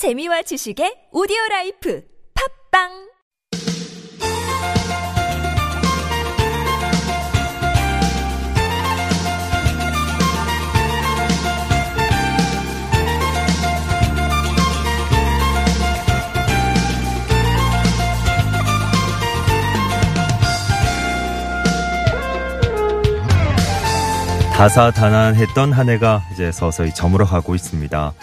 재미와 지식의 오디오 라이프 팝빵 다사다난했던 한 해가 이제 서서히 저물어가고 있습니다.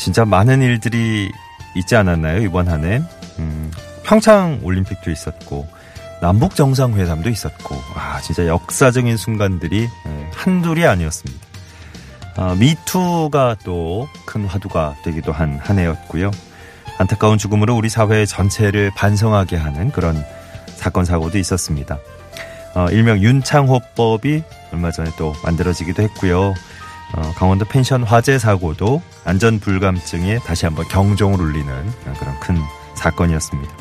진짜 많은 일들이 있지 않았나요 이번 한 해? 음, 평창 올림픽도 있었고 남북 정상회담도 있었고 아 진짜 역사적인 순간들이 예, 한둘이 아니었습니다. 아, 미투가 또 큰 화두가 되기도 한 한 해였고요. 안타까운 죽음으로 우리 사회 전체를 반성하게 하는 그런 사건 사고도 있었습니다. 어, 일명 윤창호법이 얼마 전에 또 만들어지기도 했고요. 어, 강원도 펜션 화재 사고도 안전 불감증에 다시 한번 경종을 울리는 그런 큰 사건이었습니다.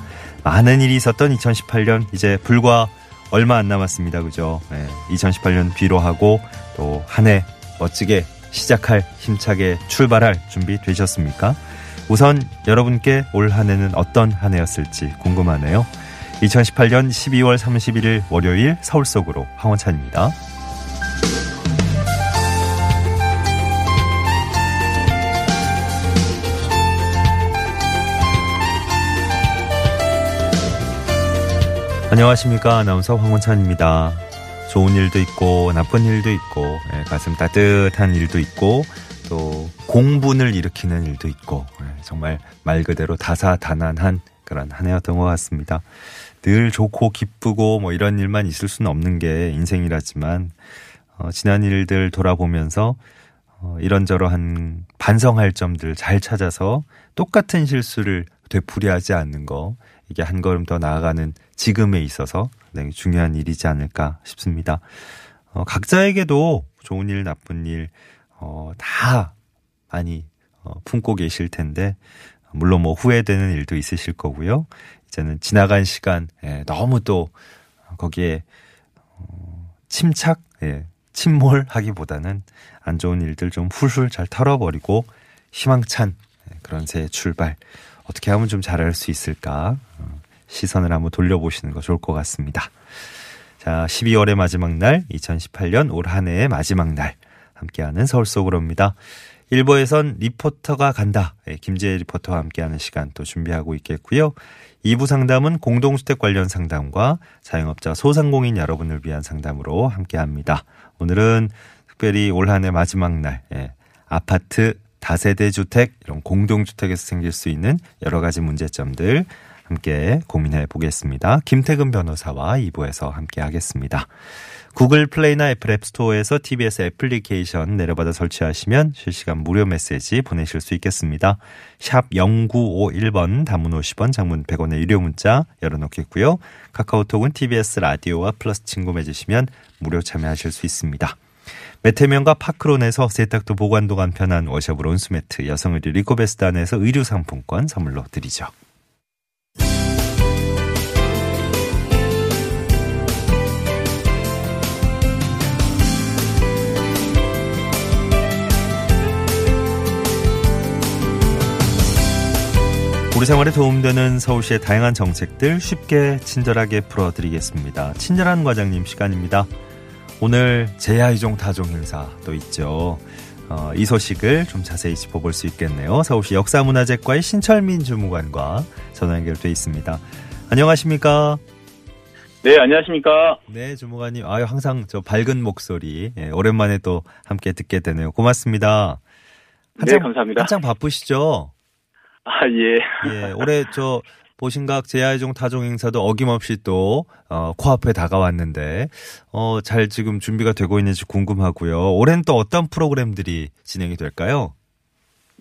많은 일이 있었던 2018년 이제 불과 얼마 안 남았습니다. 그죠? 네, 2018년 비로하고 또 한 해 멋지게 시작할 힘차게 출발할 준비 되셨습니까? 우선 여러분께 올 한 해는 어떤 한 해였을지 궁금하네요. 2018년 12월 31일 월요일 서울 속으로 황원찬입니다. 안녕하십니까. 아나운서 황원찬입니다. 좋은 일도 있고, 나쁜 일도 있고, 예, 가슴 따뜻한 일도 있고, 또 공분을 일으키는 일도 있고, 예, 정말 말 그대로 다사다난한 그런 한 해였던 것 같습니다. 늘 좋고 기쁘고 뭐 이런 일만 있을 수는 없는 게 인생이라지만, 어, 지난 일들 돌아보면서 어, 이런저런 반성할 점들 잘 찾아서 똑같은 실수를 되풀이하지 않는 거, 이게 한 걸음 더 나아가는 지금에 있어서 굉장히 중요한 일이지 않을까 싶습니다. 어, 각자에게도 좋은 일, 나쁜 일, 어, 다 많이 어, 품고 계실 텐데, 물론 뭐 후회되는 일도 있으실 거고요. 이제는 지나간 시간, 예, 너무 또 거기에 어, 침착, 예, 침몰하기보다는 안 좋은 일들 좀 훌훌 잘 털어버리고 희망찬 예, 그런 새 출발 어떻게 하면 좀 잘할 수 있을까 어, 시선을 한번 돌려보시는 거 좋을 것 같습니다. 자, 12월의 마지막 날, 2018년 올 한 해의 마지막 날, 함께하는 서울 속으로입니다. 1부에선 리포터가 간다. 예, 김재혜 리포터와 함께하는 시간 또 준비하고 있겠고요. 2부 상담은 공동주택 관련 상담과 자영업자 소상공인 여러분을 위한 상담으로 함께합니다. 오늘은 특별히 올 한해 마지막 날, 예, 아파트 다세대 주택, 이런 공동주택에서 생길 수 있는 여러 가지 문제점들 함께 고민해 보겠습니다. 김태근 변호사와 2부에서 함께 하겠습니다. 구글 플레이나 애플 앱스토어에서 TBS 애플리케이션 내려받아 설치하시면 실시간 무료 메시지 보내실 수 있겠습니다. 샵 0951번 단문 50원 장문 100원의 유료 문자 열어놓겠고요. 카카오톡은 TBS 라디오와 플러스 친구 맺으시면 무료 참여하실 수 있습니다. 메테면과 파크론에서 세탁도 보관도 간편한 워셔블 온수매트, 여성의류 리코베스단에서 의류 상품권 선물로 드리죠. 우리 생활에 도움되는 서울시의 다양한 정책들 쉽게 친절하게 풀어드리겠습니다. 친절한 과장님 시간입니다. 오늘 제야이종 타종 행사도 있죠. 어, 이 소식을 좀 자세히 짚어볼 수 있겠네요. 서울시 역사문화재과의 신철민 주무관과 전화 연결돼 있습니다. 안녕하십니까? 네, 안녕하십니까? 네, 주무관님. 아유, 항상 저 밝은 목소리. 예, 오랜만에 또 함께 듣게 되네요. 고맙습니다. 한참, 네, 감사합니다. 한창 바쁘시죠? 아, 예. 예, 올해 저 보신각 제야의종 타종 행사도 어김없이 또 어, 코앞에 다가왔는데 어, 잘 지금 준비가 되고 있는지 궁금하고요. 올해는 또 어떤 프로그램들이 진행이 될까요?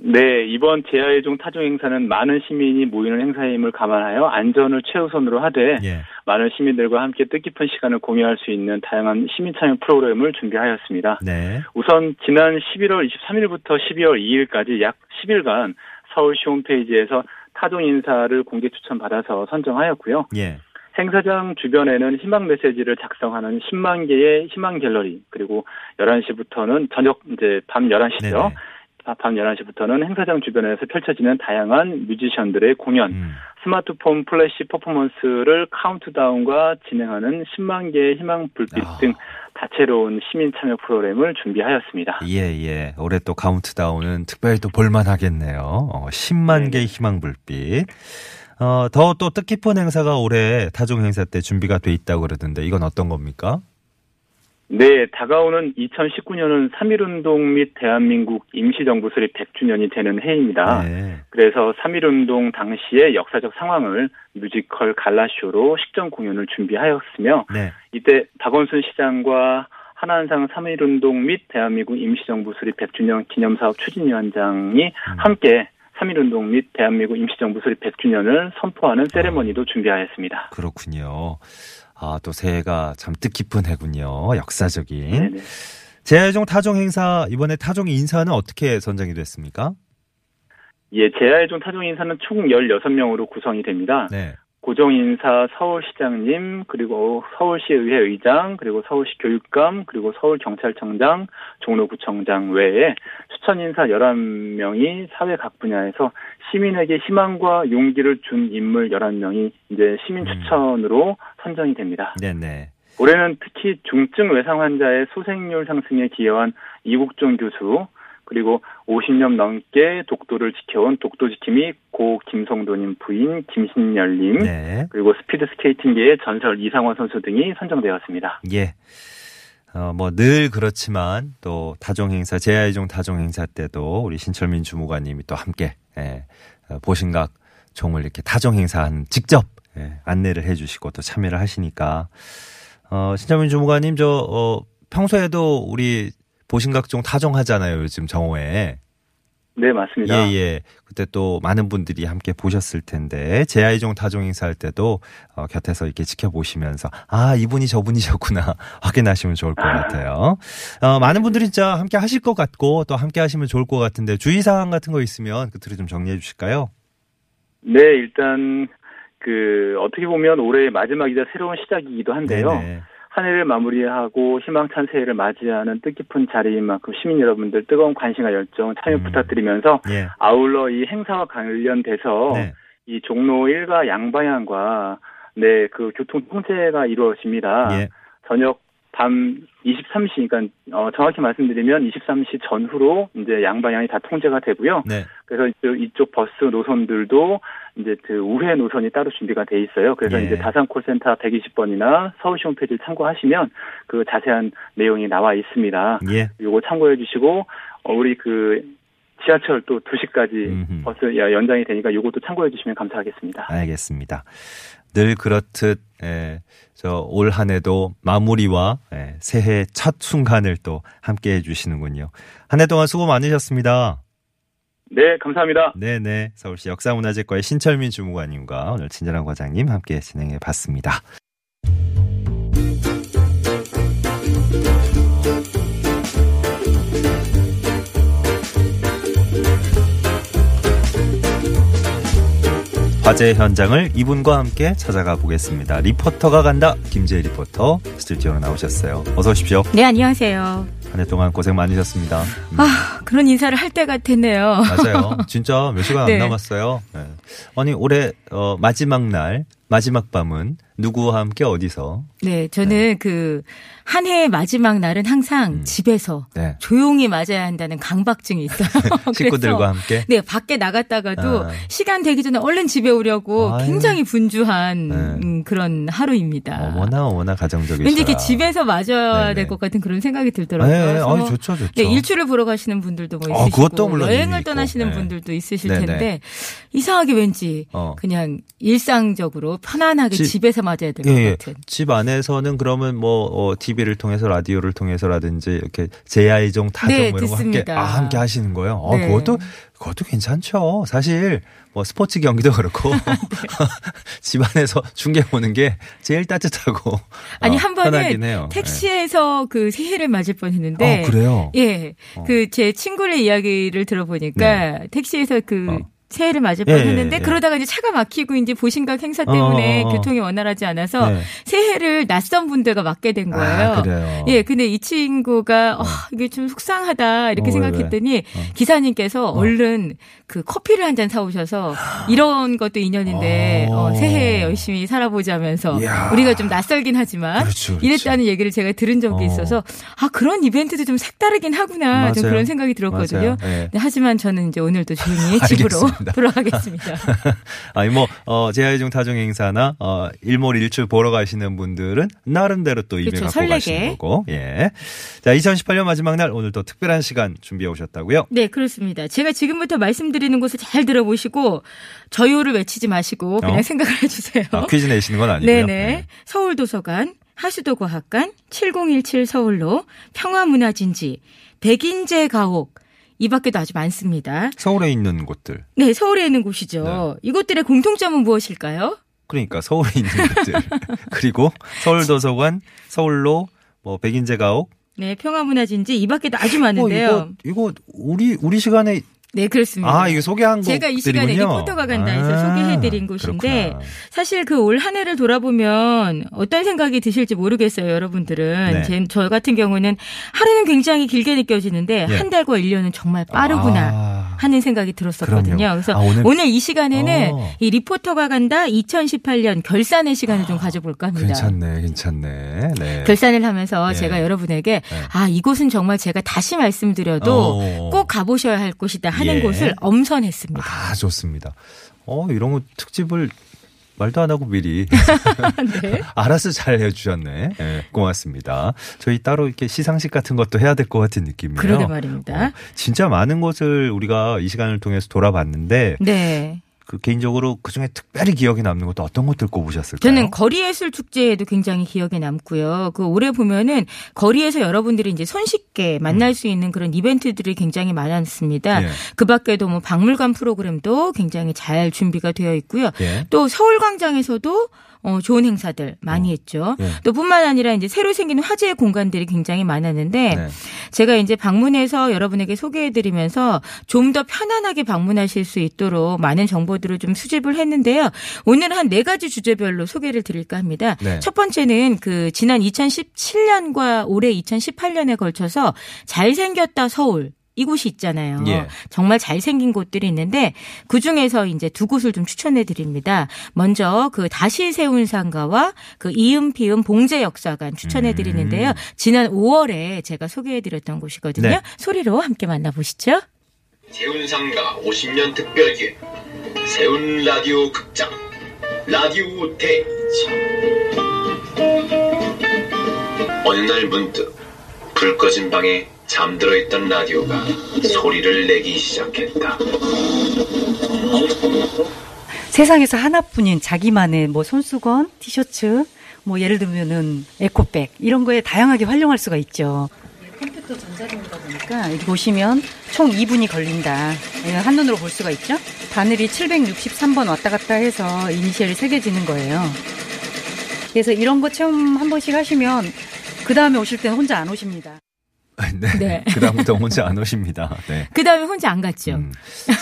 네, 이번 제야의종 타종 행사는 많은 시민이 모이는 행사임을 감안하여 안전을 최우선으로 하되 예. 많은 시민들과 함께 뜻깊은 시간을 공유할 수 있는 다양한 시민 참여 프로그램을 준비하였습니다. 네. 우선 지난 11월 23일부터 12월 2일까지 약 10일간 서울시 홈페이지에서 타종 인사를 공개 추천 받아서 선정하였고요. 예. 행사장 주변에는 희망 메시지를 작성하는 10만 개의 희망 갤러리 그리고 11시부터는 저녁 이제 밤 11시죠. 네네. 밤 11시부터는 행사장 주변에서 펼쳐지는 다양한 뮤지션들의 공연, 음. 스마트폰 플래시 퍼포먼스를 카운트다운과 진행하는 10만 개의 희망 불빛 아. 등 다채로운 시민 참여 프로그램을 준비하였습니다. 예, 예. 올해 또 카운트다운은 특별히 또 볼만하겠네요. 어, 10만 네네. 개의 희망 불빛. 어, 더 또 뜻깊은 행사가 올해 타종 행사 때 준비가 돼 있다고 그러던데 이건 어떤 겁니까? 네, 다가오는 2019년은 3.1운동 및 대한민국 임시정부 수립 100주년이 되는 해입니다. 네. 그래서 3.1운동 당시의 역사적 상황을 뮤지컬 갈라쇼로 식전 공연을 준비하였으며, 네. 이때 박원순 시장과 하나은상 3.1운동 및 대한민국 임시정부 수립 100주년 기념사업 추진위원장이 음. 함께 3.1운동 및 대한민국 임시정부 수립 100주년을 선포하는 세레머니도 준비하였습니다. 그렇군요. 아, 또 새해가 참 뜻깊은 해군요. 역사적인. 네네. 제야종 타종 행사 이번에 타종 인사는 어떻게 선정이 됐습니까? 예, 제야종 타종 인사는 총 16명으로 구성이 됩니다. 네. 고정인사 서울시장님, 그리고 서울시의회 의장, 그리고 서울시 교육감, 그리고 서울경찰청장, 종로구청장 외에 추천인사 11명이 사회 각 분야에서 시민에게 희망과 용기를 준 인물 11명이 이제 시민 음. 추천으로 선정이 됩니다. 네네. 올해는 특히 중증 외상 환자의 소생률 상승에 기여한 이국종 교수, 그리고 50년 넘게 독도를 지켜온 독도지킴이 고 김성도님 부인 김신열님 네. 그리고 스피드 스케이팅계의 전설 이상원 선수 등이 선정되었습니다. 예. 어, 뭐 늘 그렇지만 또 타종 행사 제야이종 타종 행사 때도 우리 신철민 주무관님이 또 함께 예, 어, 보신각 종을 이렇게 타종 행사한 직접 예, 안내를 해주시고 또 참여를 하시니까 어, 신철민 주무관님 저 어, 평소에도 우리 보신각종 타종하잖아요, 요즘 정오에. 네, 맞습니다. 예, 예. 그때 또 많은 분들이 함께 보셨을 텐데, 제아이종 타종 행사할 때도 어, 곁에서 이렇게 지켜보시면서, 아, 이분이 저분이셨구나, 확인하시면 좋을 것 같아요. 어, 많은 분들이 진짜 함께 하실 것 같고, 또 함께 하시면 좋을 것 같은데, 주의사항 같은 거 있으면 끝으로 좀 정리해 주실까요? 네, 일단, 그, 어떻게 보면 올해의 마지막이자 새로운 시작이기도 한데요. 네네. 한 해를 마무리하고 희망찬 새해를 맞이하는 뜻깊은 자리인 만큼 시민 여러분들 뜨거운 관심과 열정 참여 음. 부탁드리면서 예. 아울러 이 행사와 관련돼서 네. 이 종로 일가 양방향과 네, 그 교통 통제가 이루어집니다. 예. 저녁 밤 23시, 그러니까 어, 정확히 말씀드리면 23시 전후로 이제 양방향이 다 통제가 되고요. 네. 그래서 이쪽, 이쪽 버스 노선들도 이제 그 우회 노선이 따로 준비가 돼 있어요. 그래서 예. 이제 다산 콜센터 120번이나 서울시 홈페이지를 참고하시면 그 자세한 내용이 나와 있습니다. 예. 요거 참고해 주시고 어, 우리 그 지하철 또 2시까지 음흠. 버스 연장이 되니까 요것도 참고해 주시면 감사하겠습니다. 알겠습니다. 늘 그렇듯 예, 저올 한해도 마무리와 예, 새해 첫 순간을 또 함께 해 주시는군요. 한 해 동안 수고 많으셨습니다. 네, 감사합니다. 네 네. 서울시 역사문화재과의 신철민 주무관님과 오늘 친절한 과장님 함께 진행해 봤습니다. 화재 현장을 이분과 함께 찾아가 보겠습니다. 리포터가 간다. 김재희 리포터 스튜디오로 나오셨어요. 어서 오십시오. 네, 안녕하세요. 한 해 동안 고생 많으셨습니다. 음. 아, 그런 인사를 할때 같았네요. 맞아요. 진짜 몇 시간 네. 안 남았어요. 네. 아니, 올해 어, 마지막 날, 마지막 밤은 누구와 함께 어디서? 네, 저는 네. 그한 해의 마지막 날은 항상 음. 집에서 네. 조용히 맞아야 한다는 강박증이 있어요. 식구들과 함께? 네, 밖에 나갔다가도 아. 시간 되기 전에 얼른 집에 오려고 아유. 굉장히 분주한 네. 음, 그런 하루입니다. 어머나 어머나 가정적이시 왠지 이렇게 집에서 맞아야 될 것 같은 그런 생각이 들더라고요. 네, 아 좋죠, 좋죠. 네, 일출을 보러 가시는 분들도 뭐 아, 있으시고, 아, 그것도 물론 여행을 떠나시는 네. 분들도 있으실 네네. 텐데 이상하게 왠지 어. 그냥 일상적으로 편안하게 집, 집에서 맞아야 될것 예, 예, 같은. 집 안에서는 그러면 뭐 어, TV를 통해서 라디오를 통해서라든지 이렇게 제야이종 타종 네, 뭐 이런 거 함께 아, 함께 하시는 거예요. 어, 네. 그것도 그것도 괜찮죠. 사실 뭐 스포츠 경기도 그렇고 네. 집안에서 중계 보는 게 제일 따뜻하고 아니 어, 한 번에 택시에서 네. 그 새해를 맞을 뻔했는데 어, 그래요? 예, 어. 그제 친구의 이야기를 들어보니까 네. 택시에서 그 어. 새해를 맞을 예, 뻔했는데 예, 예. 그러다가 이제 차가 막히고 이제 보신각 행사 때문에 어, 어, 어. 교통이 원활하지 않아서 네. 새해를 낯선 분들과 맞게 된 거예요. 아, 그래요. 예, 근데 이 친구가 어. 어 이게 좀 속상하다 이렇게 어, 생각했더니 왜, 왜? 기사님께서 얼른 그 커피를 한 잔 사오셔서 이런 것도 인연인데 어, 새해 열심히 살아보자면서 이야. 우리가 좀 낯설긴 하지만 그렇죠, 그렇죠. 이랬다는 얘기를 제가 들은 적이 있어서 아 그런 이벤트도 좀 색다르긴 하구나 맞아요. 좀 그런 생각이 들었거든요. 네. 네, 하지만 저는 이제 오늘도 조용히 집으로 돌아가겠습니다. 아니 뭐 어, 제야이중 타종 행사나 어, 일몰일출 보러 가시는 분들은 나름대로 또 입에 그렇죠. 갖고 설레게. 가시는 거고. 예. 자, 2018년 마지막 날 오늘 또 특별한 시간 준비해 오셨다고요? 네, 그렇습니다. 제가 지금부터 말씀드리는 것을 잘 들어보시고 저요를 외치지 마시고 그냥 어? 생각을 해주세요. 아, 퀴즈 내시는 건 아니고요. 네네. 네. 서울 도서관, 하수도과학관, 7017 서울로 평화문화진지, 백인제 가옥, 이 밖에도 아주 많습니다. 서울에 있는 곳들. 네, 서울에 있는 곳이죠. 네. 이곳들의 공통점은 무엇일까요? 그러니까 서울에 있는 곳들. 그리고 서울도서관, 서울로, 뭐 백인제 가옥. 네, 평화문화진지 이 밖에도 아주 많은데요. 어, 이거, 이거 우리 우리 시간에 네, 그렇습니다. 아, 이거 소개한 제가 이 시간에 리포터가 간다 해서 아, 소개해드린 곳인데 그렇구나. 사실 그 올 한 해를 돌아보면 어떤 생각이 드실지 모르겠어요, 여러분들은. 네. 제, 저 같은 경우는 하루는 굉장히 길게 느껴지는데 네. 한 달과 1년은 정말 빠르구나. 아. 하는 생각이 들었었거든요. 그럼요. 그래서 아, 오늘, 오늘, 이 시간에는 어. 이 리포터가 간다 2018년 결산의 시간을 좀 가져볼까 합니다. 괜찮네, 괜찮네. 네. 결산을 하면서 네. 제가 여러분에게 네. 아 이곳은 정말 제가 다시 말씀드려도 어. 꼭 가보셔야 할 곳이다 하는 예. 곳을 엄선했습니다. 아 좋습니다. 어 이런 거 특집을 말도 안 하고 미리 네. 알아서 잘 해주셨네. 네, 고맙습니다. 저희 따로 이렇게 시상식 같은 것도 해야 될 것 같은 느낌이에요. 그러게 말입니다. 어, 진짜 많은 것을 우리가 이 시간을 통해서 돌아봤는데 네. 그 개인적으로 그 중에 특별히 기억에 남는 것도 어떤 것들 꼽으셨을까요? 저는 거리 예술 축제에도 굉장히 기억에 남고요. 그 올해 보면은 거리에서 여러분들이 이제 손쉽게 만날 음. 수 있는 그런 이벤트들이 굉장히 많았습니다. 예. 그 밖에도 뭐 박물관 프로그램도 굉장히 잘 준비가 되어 있고요. 예. 또 서울 광장에서도 어, 좋은 행사들 많이 어. 했죠. 네. 또 뿐만 아니라 이제 새로 생기는 화제의 공간들이 굉장히 많았는데 네. 제가 이제 방문해서 여러분에게 소개해드리면서 좀 더 편안하게 방문하실 수 있도록 많은 정보들을 좀 수집을 했는데요. 오늘은 한네 가지 주제별로 소개를 드릴까 합니다. 네. 첫 번째는 그 지난 2017년과 올해 2018년에 걸쳐서 잘생겼다 서울 이곳이 있잖아요. 예. 정말 잘생긴 곳들이 있는데 그 중에서 이제 두 곳을 좀 추천해 드립니다. 먼저 그 다시 세운 상가와 그 이음 피음 봉제 역사관 추천해 드리는데요. 음. 지난 5월에 제가 소개해 드렸던 곳이거든요. 네. 소리로 함께 만나보시죠. 세운 상가 50년 특별 기획 세운 라디오 극장 라디오 대전 어느 날 문득 불 꺼진 방에 잠들어 있던 라디오가 소리를 내기 시작했다. 세상에서 하나뿐인 자기만의 뭐 손수건, 티셔츠, 뭐 예를 들면은 에코백 이런 거에 다양하게 활용할 수가 있죠. 컴퓨터 전자기기다 보니까 여기 보시면 총 2분이 걸린다. 한눈으로 볼 수가 있죠. 바늘이 763번 왔다 갔다 해서 이니셜이 새겨지는 거예요. 그래서 이런 거 체험 한 번씩 하시면 그 다음에 오실 때는 혼자 안 오십니다. 네. 네. 그다음부터 혼자 안 오십니다. 네. 그다음에 혼자 안 갔죠. 음.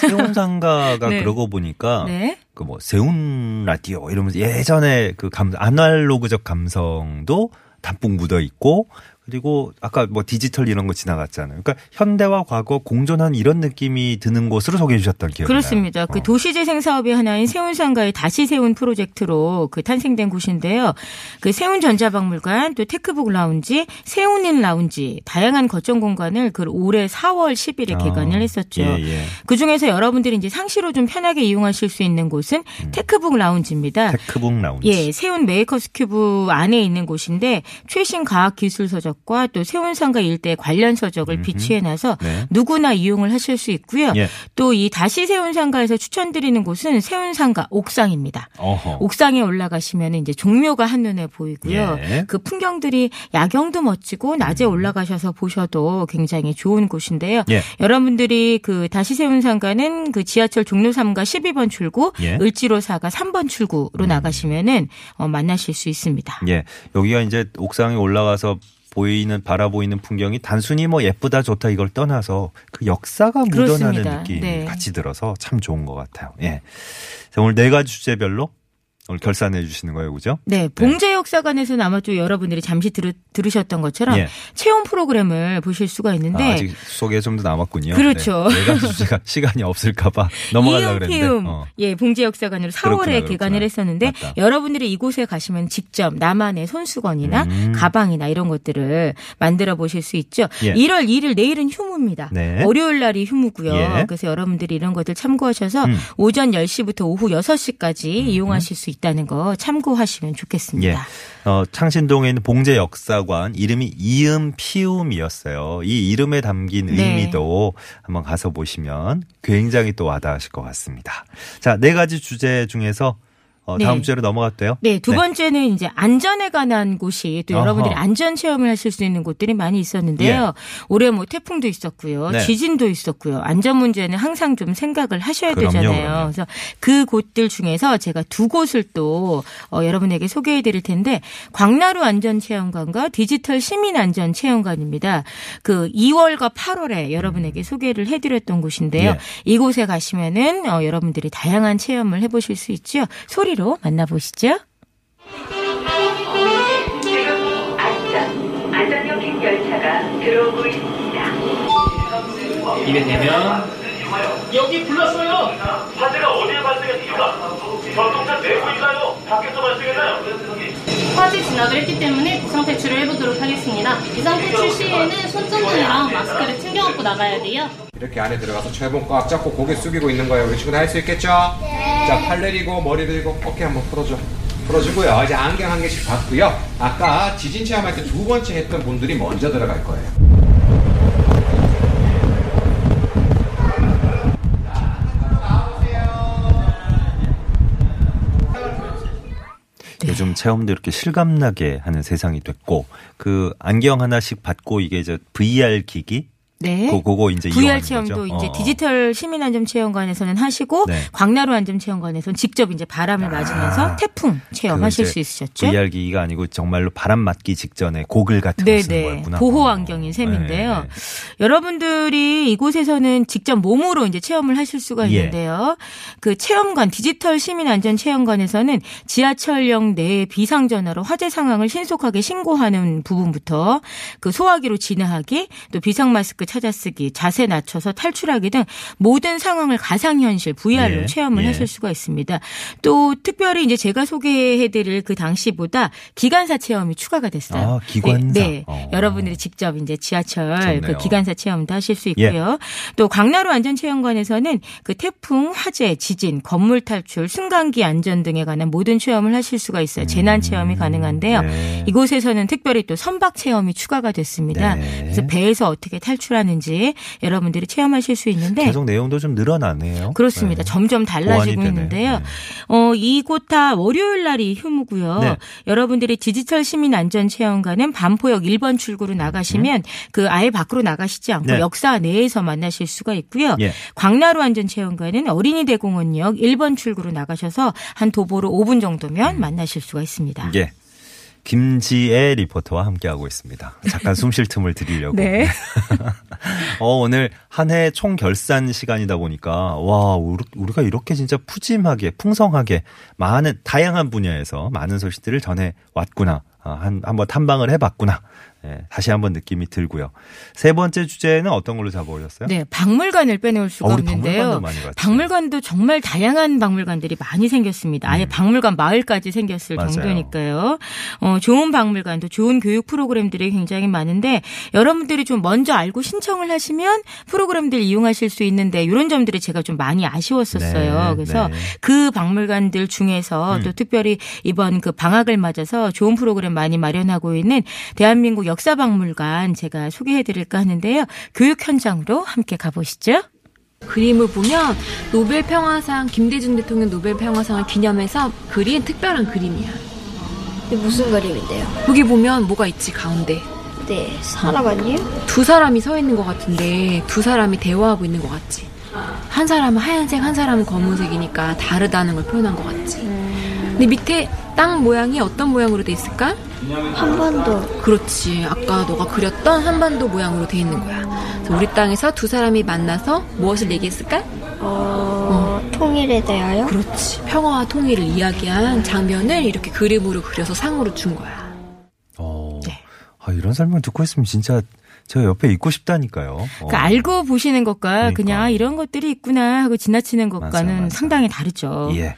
세운상가가 네. 그러고 보니까 네. 그뭐 세운 라디오 이러면서 예전에 그 감, 아날로그적 감성도 담뿍 묻어 있고 그리고 아까 뭐 디지털 이런 거 지나갔잖아요. 그러니까 현대와 과거 공존한 이런 느낌이 드는 곳으로 소개해 주셨던 기억이 그렇습니다. 나요. 그 어. 도시재생 사업의 하나인 세운상가의 다시 세운 프로젝트로 그 탄생된 곳인데요. 그 세운 전자박물관, 또 테크북 라운지, 세운인 라운지 다양한 거점 공간을 그 올해 4월 10일에 아, 개관을 했었죠. 예, 예. 그 중에서 여러분들이 이제 상시로 좀 편하게 이용하실 수 있는 곳은 음. 테크북 라운지입니다. 테크북 라운지. 예, 세운 메이커스 큐브 안에 있는 곳인데 최신 과학 기술 서적 서적과 또 세운상가 일대 관련 서적을 비치해놔서 네. 누구나 이용을 하실 수 있고요. 예. 또이 다시 세운상가에서 추천드리는 곳은 세운상가 옥상입니다. 어허. 옥상에 올라가시면 이제 종묘가 한눈에 보이고요. 예. 그 풍경들이 야경도 멋지고 낮에 음. 올라가셔서 보셔도 굉장히 좋은 곳인데요. 예. 여러분들이 그 다시 세운상가는 그 지하철 종로 3가 12번 출구, 예. 을지로사가 3번 출구로 음. 나가시면은 어, 만나실 수 있습니다. 예. 여기가 이제 옥상에 올라가서 보이는 바라보이는 풍경이 단순히 뭐 예쁘다 좋다 이걸 떠나서 그 역사가 묻어나는 그렇습니다. 느낌이 네. 같이 들어서 참 좋은 것 같아요. 예. 자, 오늘 네 가지 주제별로 오늘 결산해 주시는 거예요, 그죠? 네, 네. 봉제 역사관에서는 아마 또 여러분들이 잠시 들, 들으 셨던 것처럼 예. 체험 프로그램을 보실 수가 있는데 아, 직 소개 좀 더 남았군요. 그렇죠. 네. 내가 주제가 시간이 없을까봐 넘어가려 그랬는데. 어. 예, 봉제 역사관으로 4월에 그렇구나, 개관을 했었는데 맞다. 여러분들이 이곳에 가시면 직접 나만의 손수건이나 음. 가방이나 이런 것들을 만들어 보실 수 있죠. 예. 1월 2일 내일은 휴무입니다. 네. 월요일 날이 휴무고요. 예. 그래서 여러분들이 이런 것들 참고하셔서 음. 오전 10시부터 오후 6시까지 음. 이용하실 수 있다. 있다는 거 참고하시면 좋겠습니다. 예. 어, 창신동에 있는 봉제 역사관 이름이 이음 피움이었어요. 이 이름에 담긴 네. 의미도 한번 가서 보시면 굉장히 또 와닿으실 것 같습니다. 자, 네 가지 주제 중에서 어, 다음 네. 주제로 넘어갔대요. 네, 두 네. 번째는 이제 안전에 관한 곳이 또. 여러분들이 안전 체험을 하실 수 있는 곳들이 많이 있었는데요. 예. 올해 뭐 태풍도 있었고요. 네. 지진도 있었고요. 안전 문제는 항상 좀 생각을 하셔야 그럼요, 되잖아요. 그럼요. 그래서 그 곳들 중에서 제가 두 곳을 또 어, 여러분에게 소개해 드릴 텐데 광나루 안전 체험관과 디지털 시민 안전 체험관입니다. 그 2월과 8월에 여러분에게 소개를 해 드렸던 곳인데요. 예. 이곳에 가시면은 어, 여러분들이 다양한 체험을 해 보실 수 있죠. 소리 소리로 만나보시죠. 지금 안전, 안전역행 열차가 들어오고 있습니다. 입에 대면 여기 불렀어요. 화재가 어디에 발생했습니까? 전동차 내부인가요? 밖에서 발생했나요? 화재 진압을 했기 때문에 비상 탈출을 해보도록 하겠습니다. 비상 탈출 시에는 손전등 이랑 마스크를 챙겨 갖고 나가야 돼요. 이렇게 안에 들어가서 철봉 꽉 잡고 고개 숙이고 있는 거예요. 우리 친구들 할 수 있겠죠? 네. 자, 팔 내리고 머리 들고 어깨 한번 풀어줘. 풀어주고요. 이제 안경 한 개씩 받고요. 아까 지진 체험할 때 두 번째 했던 분들이 먼저 들어갈 거예요. 요즘 체험도 이렇게 실감나게 하는 세상이 됐고 그 안경 하나씩 받고 이게 저 VR 기기 네. 그, 그거 이제 VR 체험도 거죠? 이제 어. 디지털 시민 안전 체험관에서는 하시고 네. 광나루 안전 체험관에서는 직접 이제 바람을 아. 맞으면서 태풍 체험하실 그수 있으셨죠. VR 기기가 아니고 정말로 바람 맞기 직전에 고글 같은 거 쓰는 거였구나. 보호 안경인 셈인데요. 네. 여러분들이 이곳에서는 직접 몸으로 이제 체험을 하실 수가 예. 있는데요. 예. 그 체험관 디지털 시민 안전 체험관에서는 지하철역 내 비상 전화로 화재 상황을 신속하게 신고하는 부분부터 그 소화기로 진화하기 또 비상 마스크 찾아쓰기, 자세 낮춰서 탈출하기 등 모든 상황을 가상현실 VR로 예. 체험을 예. 하실 수가 있습니다. 또 특별히 이제 제가 소개해드릴 그 당시보다 기관사 체험이 추가가 됐어요. 아, 기관사. 네, 네. 어. 여러분들이 직접 이제 지하철 좋네요. 그 기관사 체험도 하실 수 있고요. 예. 또 광나루 안전체험관에서는 그 태풍, 화재, 지진, 건물 탈출, 승강기 안전 등에 관한 모든 체험을 하실 수가 있어요. 음. 재난 체험이 가능한데요. 네. 이곳에서는 특별히 또 선박 체험이 추가가 됐습니다. 네. 그래서 배에서 어떻게 탈출 하는지 여러분들이 체험하실 수 있는데 계속 내용도 좀 늘어나네요. 그렇습니다. 네. 점점 달라지고 있는데요. 네. 어, 이곳 다 월요일 날이 휴무고요. 네. 여러분들이 디지털 시민 안전 체험관은 반포역 1번 출구로 나가시면 음. 그 아예 밖으로 나가시지 않고 네. 역사 내에서 만나실 수가 있고요. 예. 광나루 안전 체험관은 어린이 대공원역 1번 출구로 나가셔서 한 도보로 5분 정도면 음. 만나실 수가 있습니다. 예. 김지혜 리포터와 함께하고 있습니다. 잠깐 숨 쉴 틈을 드리려고. 네. 어, 오늘 한 해 총 결산 시간이다 보니까, 와, 우리가 이렇게 진짜 푸짐하게, 풍성하게, 많은, 다양한 분야에서 많은 소식들을 전해 왔구나. 아, 한, 한번 탐방을 해봤구나. 네, 다시 한번 느낌이 들고요. 세 번째 주제는 어떤 걸로 잡아올렸어요? 네, 박물관을 빼놓을 수가 아, 없는데요. 박물관도 정말 다양한 박물관들이 많이 생겼습니다. 아예 음. 박물관 마을까지 생겼을 맞아요. 정도니까요. 어, 좋은 박물관도 좋은 교육 프로그램들이 굉장히 많은데 여러분들이 좀 먼저 알고 신청을 하시면 프로그램들 이용하실 수 있는데 이런 점들이 제가 좀 많이 아쉬웠었어요. 네, 그래서 네. 그 박물관들 중에서 음. 또 특별히 이번 그 방학을 맞아서 좋은 프로그램 많이 마련하고 있는 대한민국 역 역사박물관 제가 소개해드릴까 하는데요. 교육 현장으로 함께 가보시죠. 그림을 보면 노벨 평화상 김대중 대통령 노벨 평화상을 기념해서 그린 특별한 그림이야. 무슨 그림인데요? 여기 보면 뭐가 있지 가운데. 네, 사람 아니에요? 두 사람이 서 있는 것 같은데 두 사람이 대화하고 있는 것 같지. 한 사람은 하얀색, 한 사람은 검은색이니까 다르다는 걸 표현한 것 같지. 음... 근데 밑에 땅 모양이 어떤 모양으로 돼 있을까? 한반도. 그렇지. 아까 너가 그렸던 한반도 모양으로 돼 있는 거야. 우리 땅에서 두 사람이 만나서 무엇을 얘기했을까? 어, 어. 통일에 대하여? 그렇지. 평화와 통일을 이야기한 장면을 이렇게 그림으로 그려서 상으로 준 거야. 어. 네. 아, 이런 설명 듣고 있으면 진짜 저 옆에 있고 싶다니까요. 그러니까 어. 알고 보시는 것과 그러니까. 그냥 이런 것들이 있구나 하고 지나치는 것과는 맞아, 맞아. 상당히 다르죠. 예.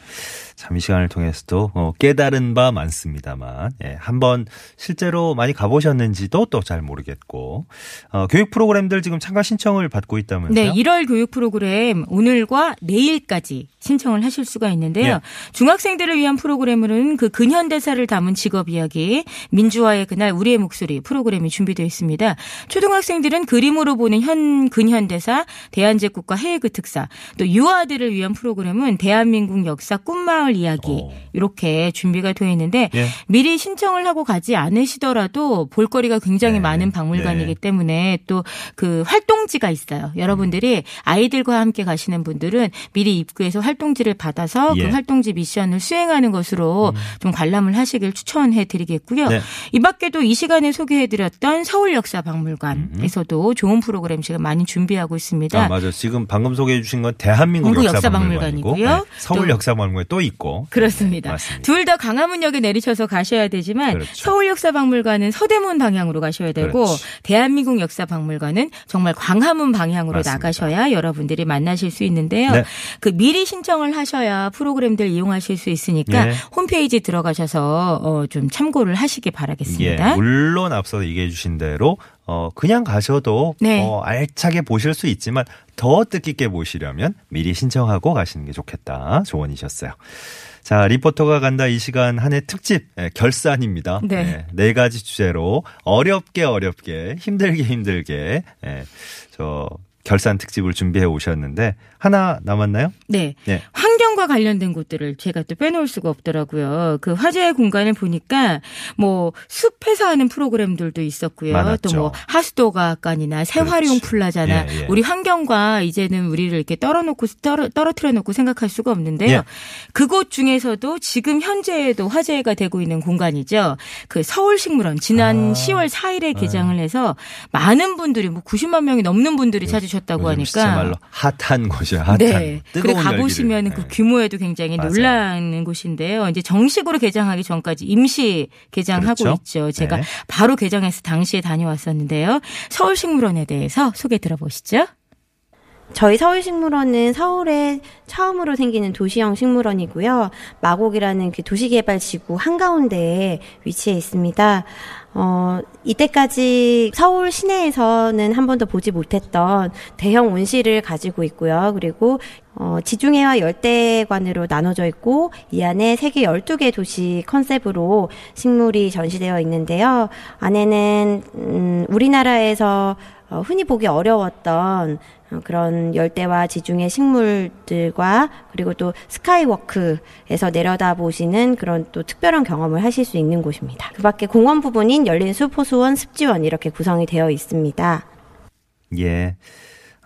참 이 시간을 통해서도 어, 깨달은 바 많습니다만 예, 한번 실제로 많이 가보셨는지도 또 잘 모르겠고 어, 교육 프로그램들 지금 참가 신청을 받고 있다면서요? 네, 1월 교육 프로그램 오늘과 내일까지 신청을 하실 수가 있는데요. 예. 중학생들을 위한 프로그램으로는 그 근현대사를 담은 직업 이야기, 민주화의 그날 우리의 목소리 프로그램이 준비되어 있습니다. 초등학생들은 그림으로 보는 현 근현대사, 대한제국과 해외 그 특사, 또 유아들을 위한 프로그램은 대한민국 역사 꿈마을 이야기 오. 어. 이렇게 준비가 되어 있는데 예. 미리 신청을 하고 가지 않으시더라도 볼거리가 굉장히 네. 많은 박물관이기 네. 때문에 또 그 활동지가 있어요. 여러분들이 아이들과 함께 가시는 분들은 미리 입구에서 활동 지를 받아서 그 예. 그 활동지 미션을 수행하는 것으로 음. 좀 관람을 하시길 추천해 드리겠고요. 네. 이 밖에도 이 시간에 소개해 드렸던 서울 역사 박물관에서도 음. 좋은 프로그램 지금 많이 준비하고 있습니다. 아, 맞아. 지금 방금 소개해 주신 건 대한민국 역사박물관이고요. 네. 서울 역사 박물관 또 있고. 그렇습니다. 둘다 강화문역에 내리셔서 가셔야 되지만 그렇죠. 서울 역사 박물관은 서대문 방향으로 가셔야 되고 그렇지. 대한민국 역사 박물관은 정말 광화문 방향으로 맞습니다. 나가셔야 여러분들이 만나실 수 있는데요. 네. 그 미리 신 신청을 하셔야 프로그램들 이용하실 수 있으니까 예. 홈페이지 들어가셔서 어, 좀 참고를 하시기 바라겠습니다. 예. 물론 앞서 얘기해 주신 대로 어, 그냥 가셔도 네. 어, 알차게 보실 수 있지만 더 뜻깊게 보시려면 미리 신청하고 가시는 게 좋겠다 조언이셨어요. 자, 리포터가 간다 이 시간 한 해 특집 예, 결산입니다. 네. 네. 네 가지 주제로 어렵게 어렵게 힘들게 힘들게 예, 저 결산 특집을 준비해 오셨는데 하나 남았나요? 네. 네. 환경과 관련된 곳들을 제가 또 빼놓을 수가 없더라고요. 그 화제의 공간을 보니까 뭐 숲에서 하는 프로그램들도 있었고요. 또 뭐 하수도과학관이나 새활용 플라자나 예, 예. 우리 환경과 이제는 우리를 이렇게 떨어놓고 떨어, 떨어뜨려 놓고 생각할 수가 없는데요. 예. 그곳 중에서도 지금 현재에도 화제가 되고 있는 공간이죠. 그 서울식물원 지난 아. 10월 4일에 개장을 해서 많은 분들이 뭐 90만 명이 넘는 분들이 네. 찾으셨 다고 하니까 정말로 핫한 곳 곳이요. 핫한. 네. 그리고 가보시면 그 네. 규모에도 굉장히 맞아요. 놀라는 곳인데요. 이제 정식으로 개장하기 전까지 임시 개장하고 그렇죠? 있죠. 제가 네. 바로 개장해서 당시에 다녀왔었는데요. 서울식물원에 대해서 소개 들어보시죠. 저희 서울식물원은 서울에 처음으로 생기는 도시형 식물원이고요. 마곡이라는 그 도시개발지구 한가운데에 위치해 있습니다. 어, 이때까지 서울 시내에서는 한 번도 보지 못했던 대형 온실을 가지고 있고요. 그리고 어, 지중해와 열대관으로 나눠져 있고 이 안에 세계 12개 도시 컨셉으로 식물이 전시되어 있는데요. 안에는 음, 우리나라에서 어, 흔히 보기 어려웠던 어, 그런 열대와 지중해 식물들과 그리고 또 스카이워크에서 내려다 보시는 그런 또 특별한 경험을 하실 수 있는 곳입니다. 그 밖에 공원 부분인 열린 숲, 호수원, 습지원 이렇게 구성이 되어 있습니다. 예.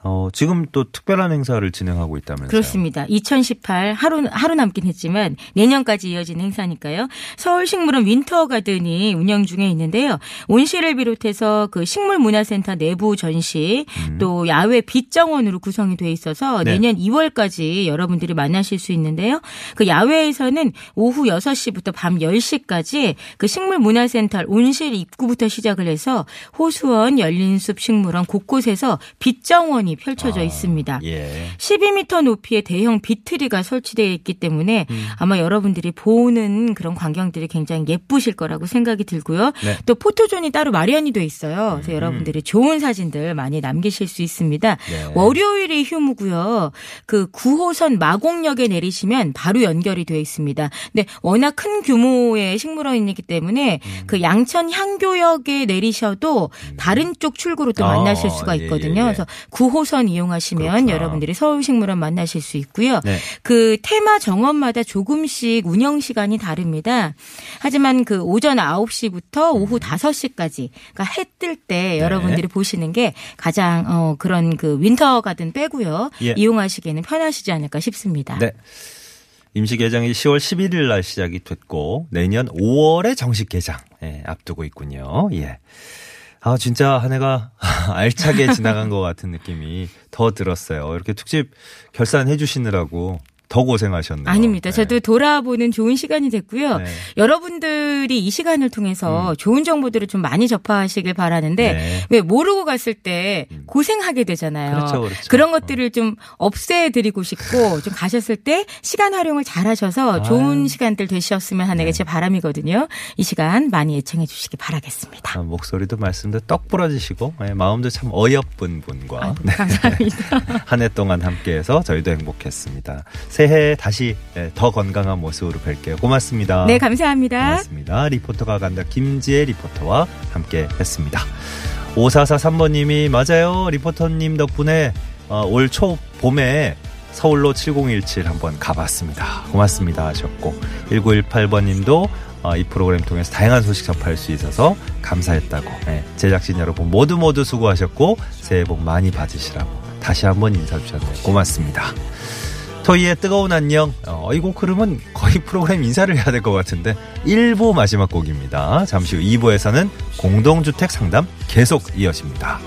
어, 지금 또 특별한 행사를 진행하고 있다면서요? 그렇습니다. 2018 하루 하루 남긴 했지만 내년까지 이어진 행사니까요. 서울식물원 윈터 가든이 운영 중에 있는데요. 온실을 비롯해서 그 식물문화센터 내부 전시 음. 또 야외 빛정원으로 구성이 돼 있어서 네. 내년 2월까지 여러분들이 만나실 수 있는데요. 그 야외에서는 오후 6시부터 밤 10시까지 그 식물문화센터 온실 입구부터 시작을 해서 호수원, 열린숲 식물원 곳곳에서 빛정원이 공간이 펼쳐져 아, 있습니다. 예. 12m 높이의 대형 빛트리가 설치되어 있기 때문에 음. 아마 여러분들이 보는 그런 광경들이 굉장히 예쁘실 거라고 생각이 들고요. 네. 또 포토존이 따로 마련이 돼 있어요. 그래서 음. 여러분들이 좋은 사진들 많이 남기실 수 있습니다. 네. 월요일이 휴무고요. 그 9호선 마곡역에 내리시면 바로 연결이 되어 있습니다. 근데 워낙 큰 규모의 식물원이기 때문에 음. 그 양천 향교역에 내리셔도 음. 다른 쪽 출구로 또 만나실 아, 수가 예, 있거든요. 예, 예. 그래서 9호 호선 이용하시면 그렇구나. 여러분들이 서울식물원 만나실 수 있고요. 네. 그 테마 정원마다 조금씩 운영 시간이 다릅니다. 하지만 그 오전 9시부터 오후 5시까지 그러니까 해 뜰때 네. 여러분들이 보시는 게 가장 어 그런 그 윈터 가든 빼고요. 예. 이용하시기에는 편하시지 않을까 싶습니다. 네. 임시 개장이 10월 11일 날 시작이 됐고 내년 5월에 정식 개장 예, 앞두고 있군요. 예. 아 진짜 한 해가 알차게 지나간 것 같은 느낌이 더 들었어요. 이렇게 특집 결산해 주시느라고 더 고생하셨네요. 아닙니다. 네. 저도 돌아보는 좋은 시간이 됐고요. 네. 여러분들이 이 시간을 통해서 음. 좋은 정보들을 좀 많이 접하시길 바라는데 네. 왜 모르고 갔을 때 음. 고생하게 되잖아요. 그렇죠, 그렇죠. 그런 것들을 좀 없애드리고 싶고 좀 가셨을 때 시간 활용을 잘하셔서 좋은 시간들 되셨으면 하는 게 제 바람이거든요. 이 시간 많이 애청해 주시기 바라겠습니다. 아, 목소리도 말씀도 떡 부러지시고 네, 마음도 참 어여쁜 분과 아, 감사합니다. 한 해 동안 함께해서 저희도 행복했습니다. 새해 다시 예, 더 건강한 모습으로 뵐게요. 고맙습니다. 네, 감사합니다. 고맙습니다. 리포터가 간다 김지혜 리포터와 함께 했습니다. 5443번님이 맞아요. 리포터님 덕분에 어, 올초 봄에 서울로 7017 한번 가봤습니다. 고맙습니다 하셨고 1918번님도 어, 이 프로그램 통해서 다양한 소식 접할 수 있어서 감사했다고 네, 제작진 여러분 모두 모두 수고하셨고 새해 복 많이 받으시라고 다시 한번 인사 주셨네요. 고맙습니다. 토이의 뜨거운 안녕. 어, 이 곡 흐름은 거의 프로그램 인사를 해야 될 것 같은데 1부 마지막 곡입니다. 잠시 후 2부에서는 공동주택 상담 계속 이어집니다.